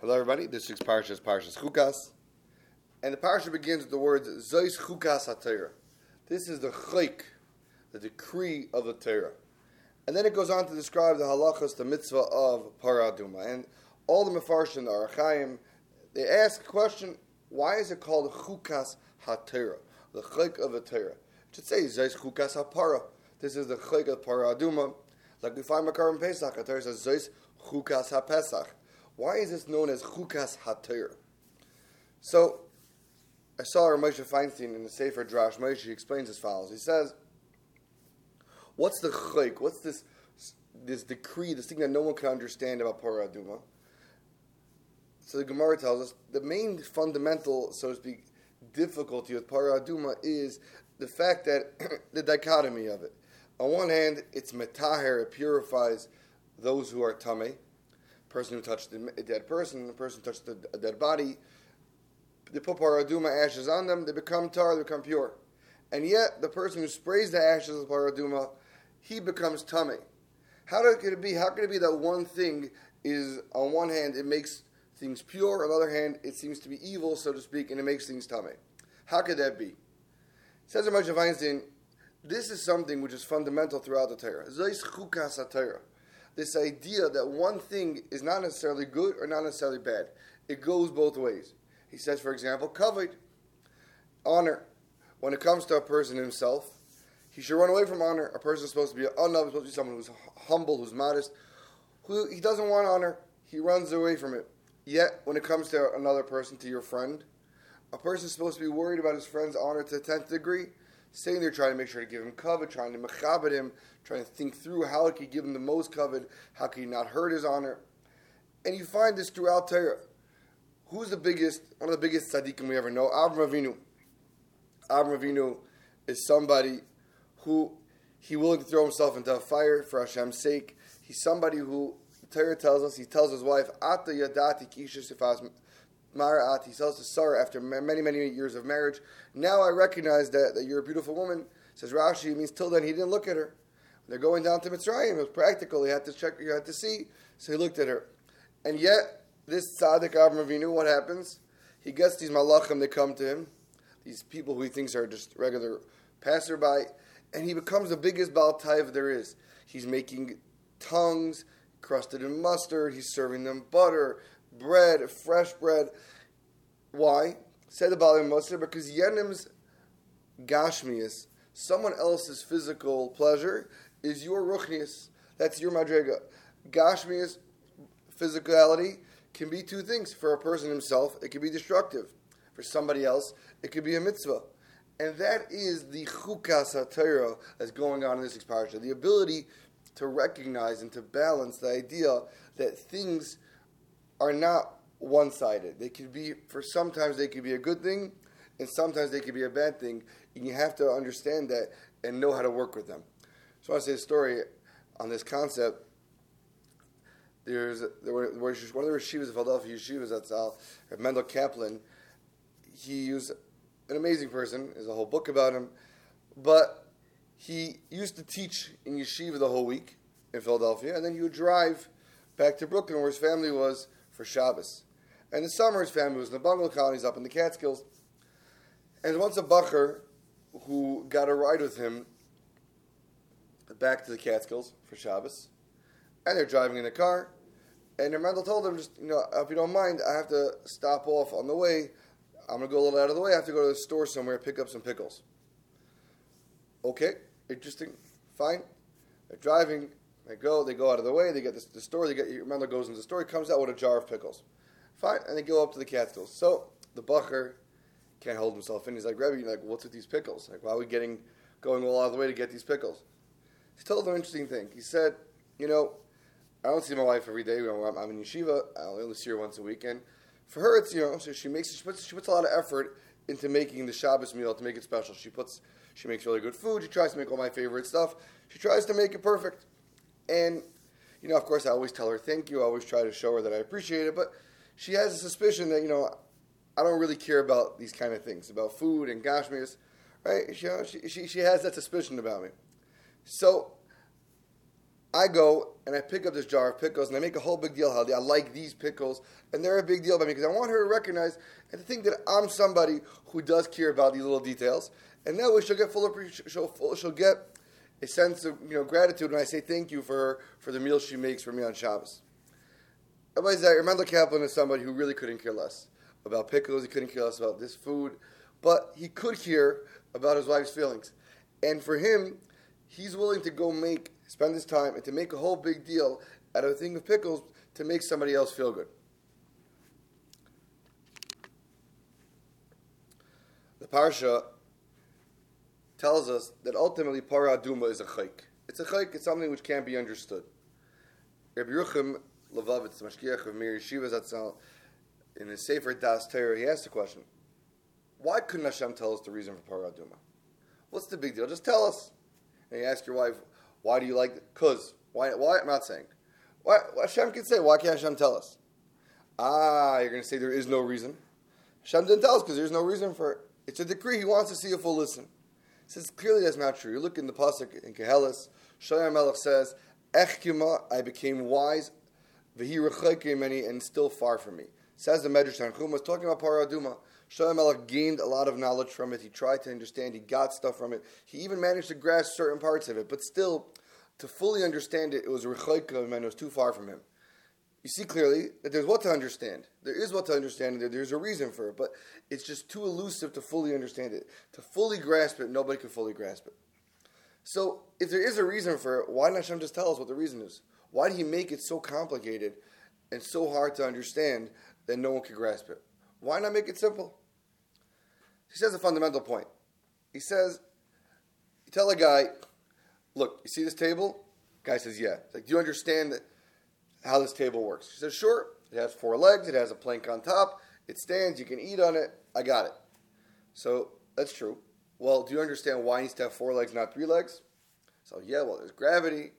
Hello, everybody. This week's parsha is Parshas Chukas, and the parsha begins with the words Zois Chukas HaTorah. This is the chayk, the decree of the Torah, and then it goes on to describe the halachas, the mitzvah of Paraduma, and all the mefarshim, the Archaim, they ask a question: Why is it called Chukas HaTorah, the chayk of the Torah? It should say Zois Chukas HaPara. This is the chayk of Paraduma, like we find Makar in Pesach. The Torah says Zois Chukas HaPesach. Why is this known as Chukas HaTorah? So, I saw Moshe Feinstein in the Sefer Drash Moshe He explains as follows. He says, What's the chayk? What's this this decree, this thing that no one can understand about Parah Aduma? So the Gemara tells us the main fundamental, so to speak, difficulty with Parah Aduma is the fact that the dichotomy of it. On one hand, it's metaher, it purifies those who are tameh person who touched a dead person, the person who touched a dead body, they put paraduma ashes on them, they become tar, they become pure. And yet, the person who sprays the ashes of paraduma, he becomes tummy. How could it be? How could it be that one thing is, on one hand, it makes things pure, on the other hand, it seems to be evil, so to speak, and it makes things tummy? How could that be? Says Moshe Feinstein, this is something which is fundamental throughout the Torah. This idea that one thing is not necessarily good or not necessarily bad. It goes both ways. He says, for example, covet, honor. When it comes to a person himself, he should run away from honor. A person is supposed to be an supposed to be someone who's humble, who's modest. Who he doesn't want honor, he runs away from it. Yet, when it comes to another person, to your friend, a person is supposed to be worried about his friend's honor to the tenth degree sitting there trying to make sure to give him covet, trying to mechabit him, trying to think through how he could give him the most covet, how could he not hurt his honor. And you find this throughout Torah. Who's the biggest, one of the biggest tzaddikim we ever know? Avram Avinu. Avram Avinu is somebody who he willing to throw himself into a fire for Hashem's sake. He's somebody who Torah tells us, he tells his wife, Ata yadati Maraat, he tells to Sarah after many, many years of marriage, Now I recognize that, that you're a beautiful woman. Says Rashi, means till then he didn't look at her. They're going down to Mitzrayim. It was practical. He had to check, he had to see. So he looked at her. And yet, this tzaddik Avram Avinu, what happens? He gets these malachim that come to him, these people who he thinks are just regular passerby, and he becomes the biggest Baal Taiv there is. He's making tongues crusted in mustard. He's serving them butter, bread, fresh bread. Why? Said the Bali Musar because Yenim's Gashmias, someone else's physical pleasure, is your Ruchnias. That's your Madrega. Gashmias, physicality, can be two things. For a person himself, it can be destructive. For somebody else, it could be a mitzvah. And that is the chukas ha that's going on in this parsha. The ability to recognize and to balance the idea that things are not one sided. They could be, for sometimes they could be a good thing, and sometimes they could be a bad thing. And you have to understand that and know how to work with them. So I want to say a story on this concept. There's there were, one of the yeshivas of Philadelphia yeshivas that's Al uh, Mendel Kaplan. He was an amazing person. There's a whole book about him, but he used to teach in yeshiva the whole week in Philadelphia, and then he would drive back to Brooklyn, where his family was, for Shabbos. And in the summer, his family was in the bungalow colonies up in the Catskills. And once a bacher who got a ride with him back to the Catskills for Shabbos, and they're driving in the car, and their mentor told him, just, you know, if you don't mind, I have to stop off on the way. I'm to go a little out of the way. I have to go to the store somewhere, pick up some pickles. Okay, interesting, fine. They're driving, they go, they go out of the way, they get the store, they get, your mentor goes into the store, comes out with a jar of pickles. Fine, and they go up to the Catskills. So the Bacher can't hold himself in. He's like, Rebbe, like, what's with these pickles? Like, why are we getting, going all out of the way to get these pickles? He told them an interesting thing. He said, you know, I don't see my wife every day. I'm, I'm in yeshiva. I only see her once a week. And for her, it's, you know, so she makes, she puts, she puts a lot of effort into making the Shabbos meal to make it special. She puts, she makes really good food. She tries to make all my favorite stuff. She tries to make it perfect. And, you know, of course, I always tell her thank you. I always try to show her that I appreciate it. But she has a suspicion that, you know, I don't really care about these kind of things, about food and gashmias, right? She, know, she, she, she has that suspicion about me. So I go and I pick up this jar of pickles and I make a whole big deal how I like these pickles and they're a big deal by me because I want her to recognize and to think that I'm somebody who does care about these little details. And that way she'll get full appreciation. She'll, she'll get a sense of you know gratitude when I say thank you for for the meal she makes for me on Shabbos. Everybody's that Reb Mendel Kaplan is somebody who really couldn't care less about pickles. He couldn't care less about this food, but he could care about his wife's feelings. And for him, he's willing to go make spend his time and to make a whole big deal out of a thing of pickles to make somebody else feel good. The parsha tells us that ultimately para aduma is a chayk. It's a chayk. It's something which can't be understood. Rabbi Yerucham Levovitz, Mashgiach of Mir Yeshiva in his Sefer Das Torah, he asked the question: Why couldn't Hashem tell us the reason for para aduma? What's the big deal? Just tell us. And you ask your wife, why do you like it? Because. Why, why? I'm not saying. Why, Hashem can say, why can't Hashem tell us? Ah, you're going to say there is no reason. Hashem didn't tell us because there's no reason for it. It's a decree. He wants to see a full listen. Says, clearly that's not true. You look in the Pasuk in Kehelis, Shoyam Melech says, Echkima, I became wise, V'hi many, and still far from me. Says the Medrash Tanchum, was talking about Paraduma. Shoyam Melech gained a lot of knowledge from it. He tried to understand. He got stuff from it. He even managed to grasp certain parts of it. But still, to fully understand it, it was Rechaika, and it was too far from him. You see clearly that there's what to understand. There is what to understand, and there's a reason for it. But it's just too elusive to fully understand it. To fully grasp it, nobody can fully grasp it. So, if there is a reason for it, why not Hashem just tell us what the reason is? Why did He make it so complicated and so hard to understand that no one can grasp it? Why not make it simple? He says a fundamental point. He says, you tell a guy, look, you see this table? Guy says, yeah. Like, do you understand how this table works? He says, sure. It has four legs. It has a plank on top. It stands. You can eat on it. I got it. So that's true. Well, do you understand why it needs to have four legs, not three legs? So yeah, well, there's gravity.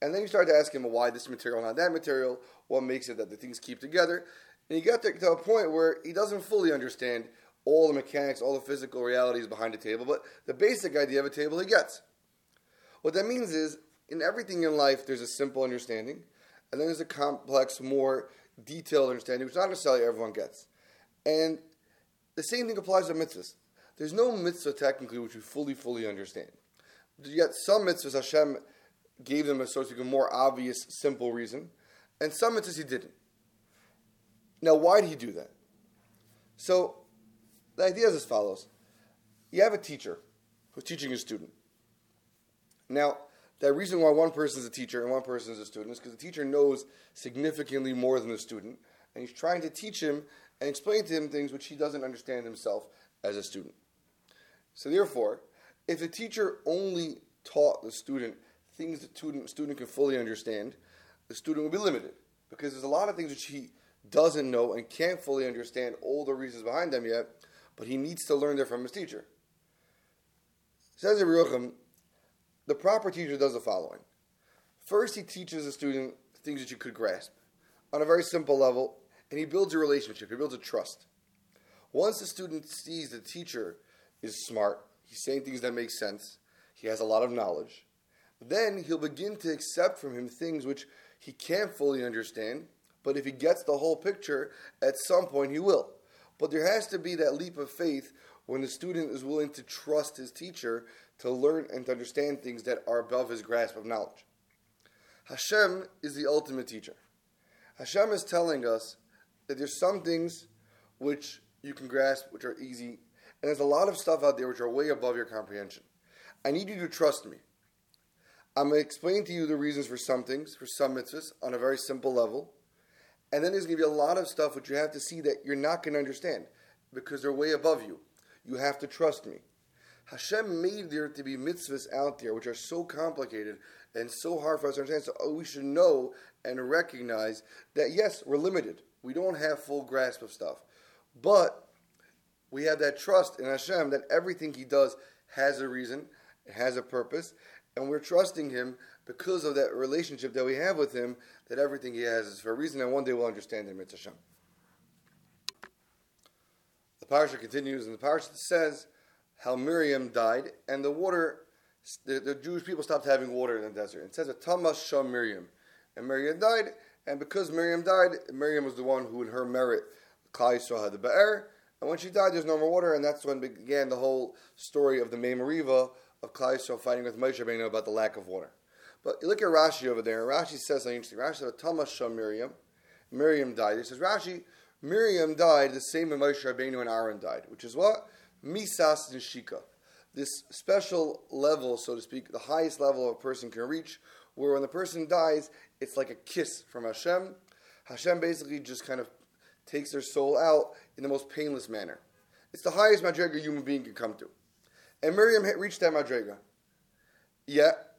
And then you start to ask him, why this material, not that material? What makes it that the things keep together? And you get to a point where he doesn't fully understand all the mechanics, all the physical realities behind a table, but the basic idea of a table he gets. What that means is, in everything in life, there's a simple understanding, and then there's a complex, more detailed understanding, which not necessarily everyone gets. And the same thing applies to mitzvahs. There's no mitzvah technically which we fully, fully understand. Yet some mitzvahs Hashem gave them a sort of a more obvious, simple reason, and some mitzvahs He didn't. Now, why did He do that? So the idea is as follows you have a teacher who's teaching a student. Now, the reason why one person is a teacher and one person is a student is because the teacher knows significantly more than the student, and he's trying to teach him and explain to him things which he doesn't understand himself as a student. So, therefore, if the teacher only taught the student things the student, student can fully understand, the student will be limited because there's a lot of things which he doesn't know and can't fully understand all the reasons behind them yet but he needs to learn that from his teacher. Says Yerucham, the proper teacher does the following. First, he teaches the student things that you could grasp on a very simple level, and he builds a relationship, he builds a trust. Once the student sees the teacher is smart, he's saying things that make sense, he has a lot of knowledge, then he'll begin to accept from him things which he can't fully understand, but if he gets the whole picture, at some point he will. But there has to be that leap of faith when the student is willing to trust his teacher to learn and to understand things that are above his grasp of knowledge. Hashem is the ultimate teacher. Hashem is telling us that there's some things which you can grasp, which are easy, and there's a lot of stuff out there which are way above your comprehension. I need you to trust me. I'm going to explain to you the reasons for some things, for some mitzvahs, on a very simple level. And then there's going to be a lot of stuff which you have to see that you're not going to understand because they're way above you. You have to trust me. Hashem made there to be mitzvahs out there which are so complicated and so hard for us to understand. So oh, we should know and recognize that yes, we're limited. We don't have full grasp of stuff. But we have that trust in Hashem that everything He does has a reason, has a purpose, and we're trusting Him because of that relationship that we have with Him, that everything He has is for a reason, and one day we'll understand Him. It's Hashem. The continues, and the parasha says how Miriam died, and the water the, the Jewish people stopped having water in the desert. It says that Tamas Sham Miriam. And Miriam died, and because Miriam died, Miriam was the one who, in her merit, Yisrael had the Be'er. And when she died, there's no more water, and that's when began the whole story of the Mei Mariva of Yisrael fighting with Moshe Rabbeinu about the lack of water. But look at Rashi over there. And Rashi says something interesting. Rashi says, Tamas Sham Miriam. Miriam died. He says, Rashi, Miriam died the same way Moshe Rabbeinu and Aaron died, which is what? Misas Nishika. This special level, so to speak, the highest level a person can reach, where when the person dies, it's like a kiss from Hashem. Hashem basically just kind of takes their soul out in the most painless manner. It's the highest madriga a human being can come to. And Miriam had reached that madriga. Yet,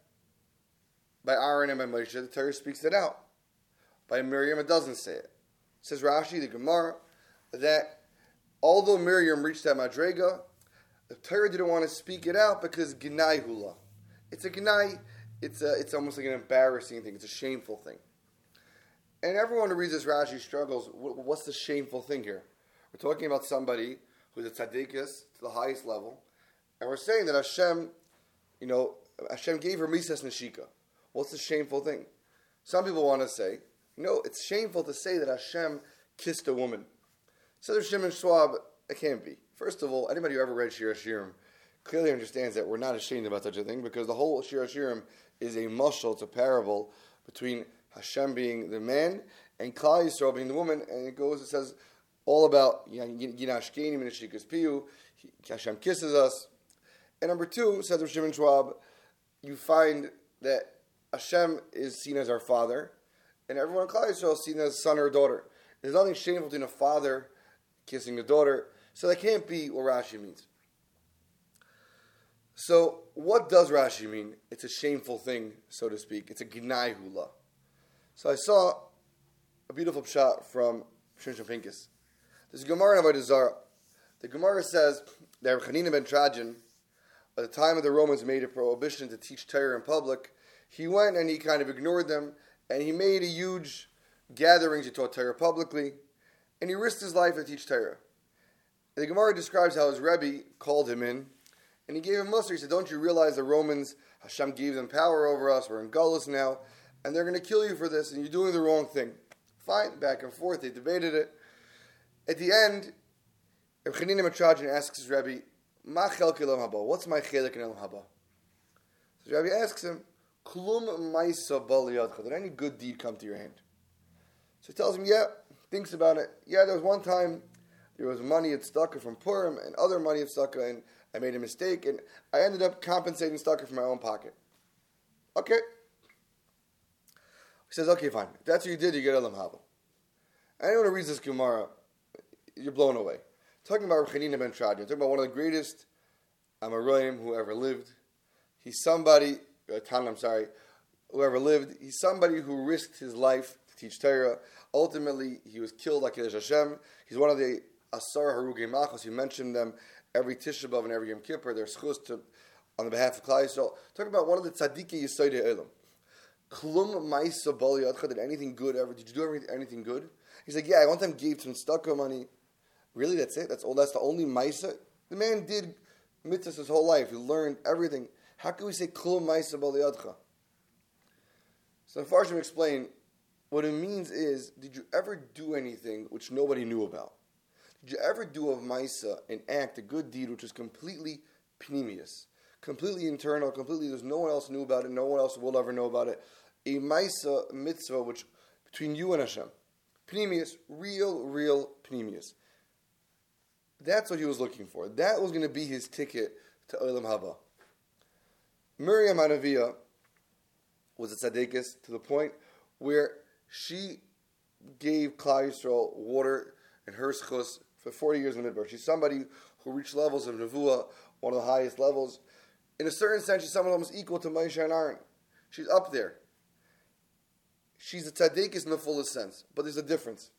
by Aaron and by Moshe, the Torah speaks it out. By Miriam, it doesn't say it. Says Rashi, the Gemara, that although Miriam reached that madrega, the Torah didn't want to speak it out because gnai hula. It's a gnai. It's a, it's almost like an embarrassing thing. It's a shameful thing. And everyone who reads this Rashi struggles. What's the shameful thing here? We're talking about somebody who's a tzaddikus to the highest level, and we're saying that Hashem, you know, Hashem gave her misas neshika. What's the shameful thing? Some people want to say, you know, it's shameful to say that Hashem kissed a woman. So there's Shimon Schwab, it can't be. First of all, anybody who ever read Shir Hashirim clearly understands that we're not ashamed about such a thing because the whole Shir Hashirim is a mushal, it's a parable between Hashem being the man and Klal Yisrael being the woman, and it goes, it says all about Yinashkenim and Shikas Piyu, Hashem kisses us. And number two, says Shimon Schwab, you find that Hashem is seen as our father, and everyone in Klal Yisrael is seen as son or daughter. There's nothing shameful between a father kissing a daughter, so that can't be what Rashi means. So, what does Rashi mean? It's a shameful thing, so to speak. It's a gnai hula. So I saw a beautiful shot from Shimshon Pincus. There's a Gemara in Avodah. The Gemara says that Chanina ben Teradyon, at the time of the Romans made a prohibition to teach Torah in public, he went and he kind of ignored them, and he made a huge gatherings. He taught Torah publicly, and he risked his life to teach Torah. The Gemara describes how his Rebbe called him in, and he gave him muster. He said, "Don't you realize the Romans? Hashem gave them power over us. We're in Gullus now, and they're going to kill you for this, and you're doing the wrong thing." Fine, back and forth. They debated it. At the end, Chanina Matrajan asks his Rebbe, "Ma chelke haba? What's my chelik in elam haba?" So the Rebbe asks him, "Klum ma'isa bal Did any good deed come to your hand?" So he tells him, "Yeah." Thinks about it. Yeah, there was one time there was money at Stucker from Purim and other money at Stucker, and I made a mistake, and I ended up compensating Stucker from my own pocket. Okay. He says, okay, fine. If that's what you did, you get a lamhaba. Anyone who reads this Gemara, you're blown away. Talking about Chanina ben Teradyon, talking about one of the greatest Amoraim who ever lived. He's somebody, uh, I'm sorry, whoever lived. He's somebody who risked his life to teach Torah. Ultimately, he was killed like Hashem. He's one of the Asar Harugim Machos. You mentioned them every Tisha B'av and every Yom Kippur. They're schus to on the behalf of Klal Yisrael. Talking about one of the tzaddikim Yisoidei Elam. Klum Ma'isa Bali Did anything good ever? Did you do anything good? He's like, yeah, I one time gave some stucco money. Really, that's it? That's all. That's the only Ma'isa. The man did mitzvahs his whole life. He learned everything. How can we say Klum Ma'isa Bali So the Farshim explain what it means is, did you ever do anything which nobody knew about? Did you ever do of Maisa an act, a good deed, which is completely pneumius, completely internal, completely, there's no one else knew about it, no one else will ever know about it. A Maisa mitzvah, which between you and Hashem. Pneumius, real, real pneumius. That's what he was looking for. That was going to be his ticket to Olam Haba. Miriam Anavia was a tzaddikus to the point where she gave Klal Yisrael water in her schus for 40 years in Midbar. She's somebody who reached levels of Nevuah, one of the highest levels. In a certain sense, she's someone almost equal to Moshe and Aaron. She's up there. She's a tzaddikus in the fullest sense, but there's a difference.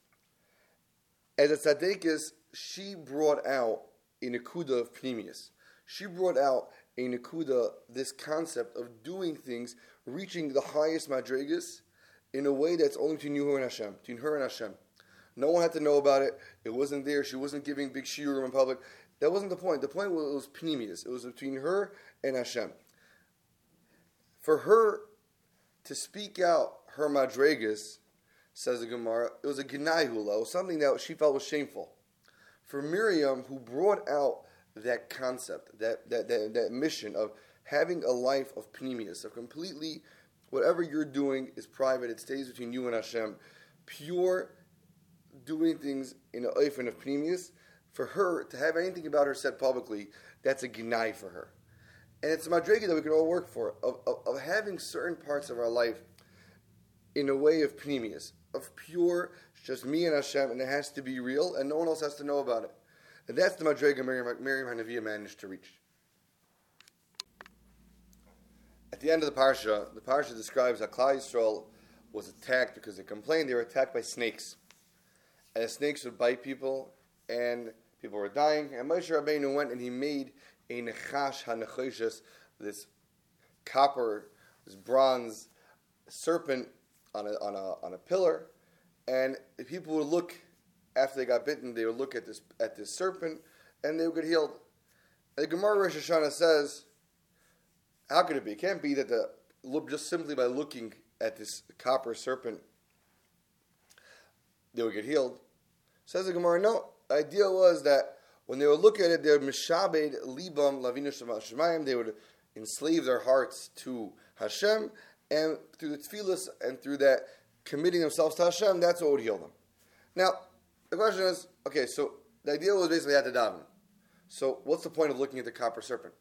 As a tzaddikus, she brought out in a kuda of Pneumius. She brought out a Nakuda, this concept of doing things, reaching the highest madrigas in a way that's only between you and Hashem, between her and Hashem. No one had to know about it. It wasn't there. She wasn't giving big shiurim in public. That wasn't the point. The point was it was pneumius. It was between her and Hashem. For her to speak out her madrigas, says the Gemara, it was a gnayhula, it was something that she felt was shameful. For Miriam, who brought out that concept, that, that, that, that mission of having a life of pneumius, of completely, whatever you're doing is private, it stays between you and Hashem, pure doing things in an oifen of pneumius, for her to have anything about her said publicly, that's a gnai for her. And it's a madriga that we can all work for, of, of, of, having certain parts of our life in a way of pneumius, of pure, just me and Hashem, and it has to be real, and no one else has to know about it. And that's the madriga Miriam, Miriam Hanaviyah managed to reach. At the end of the parsha, the parsha describes how Klal was attacked because they complained they were attacked by snakes. And the snakes would bite people, and people were dying. And Moshe Rabbeinu went and he made a nechash hanechoshes, this copper, this bronze serpent on a, on a, on a pillar. And the people would look, after they got bitten, they would look at this, at this serpent, and they would get healed. The Gemara Rosh Hashanah says, how could it be? It can't be that the just simply by looking at this copper serpent, they would get healed. Says the Gemara, no. The idea was that when they would look at it, they would mishabed libam lavinu shemayim. They would enslave their hearts to Hashem, and through the tefillas and through that committing themselves to Hashem, that's what would heal them. Now, the question is, okay, so the idea was basically at the daven. So, what's the point of looking at the copper serpent?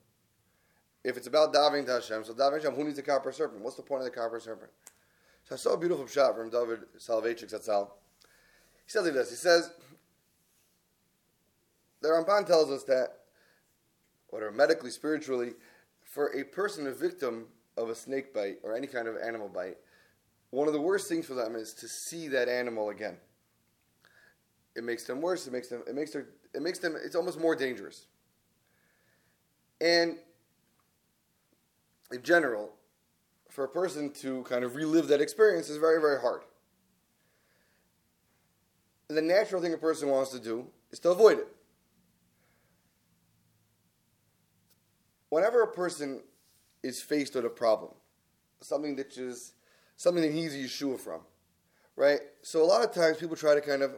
If it's about davening to Hashem, so davening Hashem, who needs a copper serpent? What's the point of the copper serpent? So I saw a beautiful shot from David Soloveitchik Zatzal. He says like this. He says, the Ramban tells us that, whether medically, spiritually, for a person, a victim of a snake bite or any kind of animal bite, one of the worst things for them is to see that animal again. It makes them worse. It makes them. It makes their. It makes them. It's almost more dangerous. And in general, for a person to kind of relive that experience is very, very hard. The natural thing a person wants to do is to avoid it. Whenever a person is faced with a problem, something that is something that he's a Yeshua from, right? So a lot of times people try to kind of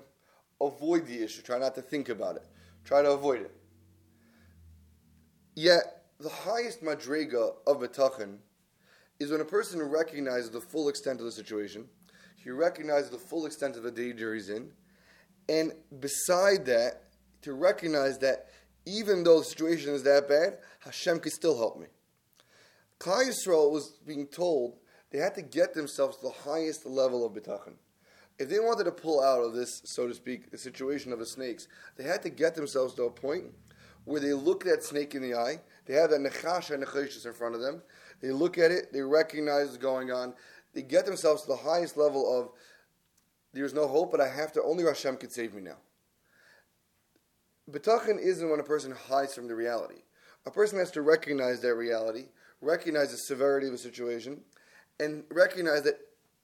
avoid the issue, try not to think about it, try to avoid it. Yet the highest madrega of betachin is when a person recognizes the full extent of the situation, he recognizes the full extent of the danger he's in, and beside that, to recognize that even though the situation is that bad, Hashem could still help me. Klal Yisrael was being told they had to get themselves to the highest level of bitachon. If they wanted to pull out of this, so to speak, the situation of the snakes, they had to get themselves to a point where they look that snake in the eye, they have that nechasha and nechashis in front of them, they look at it, they recognize what's going on, they get themselves to the highest level of there's no hope, but I have to, only Hashem could save me now. Betachin isn't when a person hides from the reality. A person has to recognize that reality, recognize the severity of the situation, and recognize that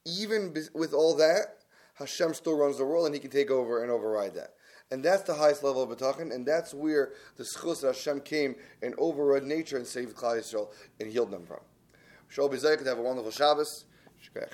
even with all that, Hashem still runs the world and he can take over and override that. And that's the highest level of betachin, and that's where the schus that Hashem came and overrode nature and saved Klal Yisrael and healed them from. Shol B'Zayik, have a wonderful Shabbos. Shkech.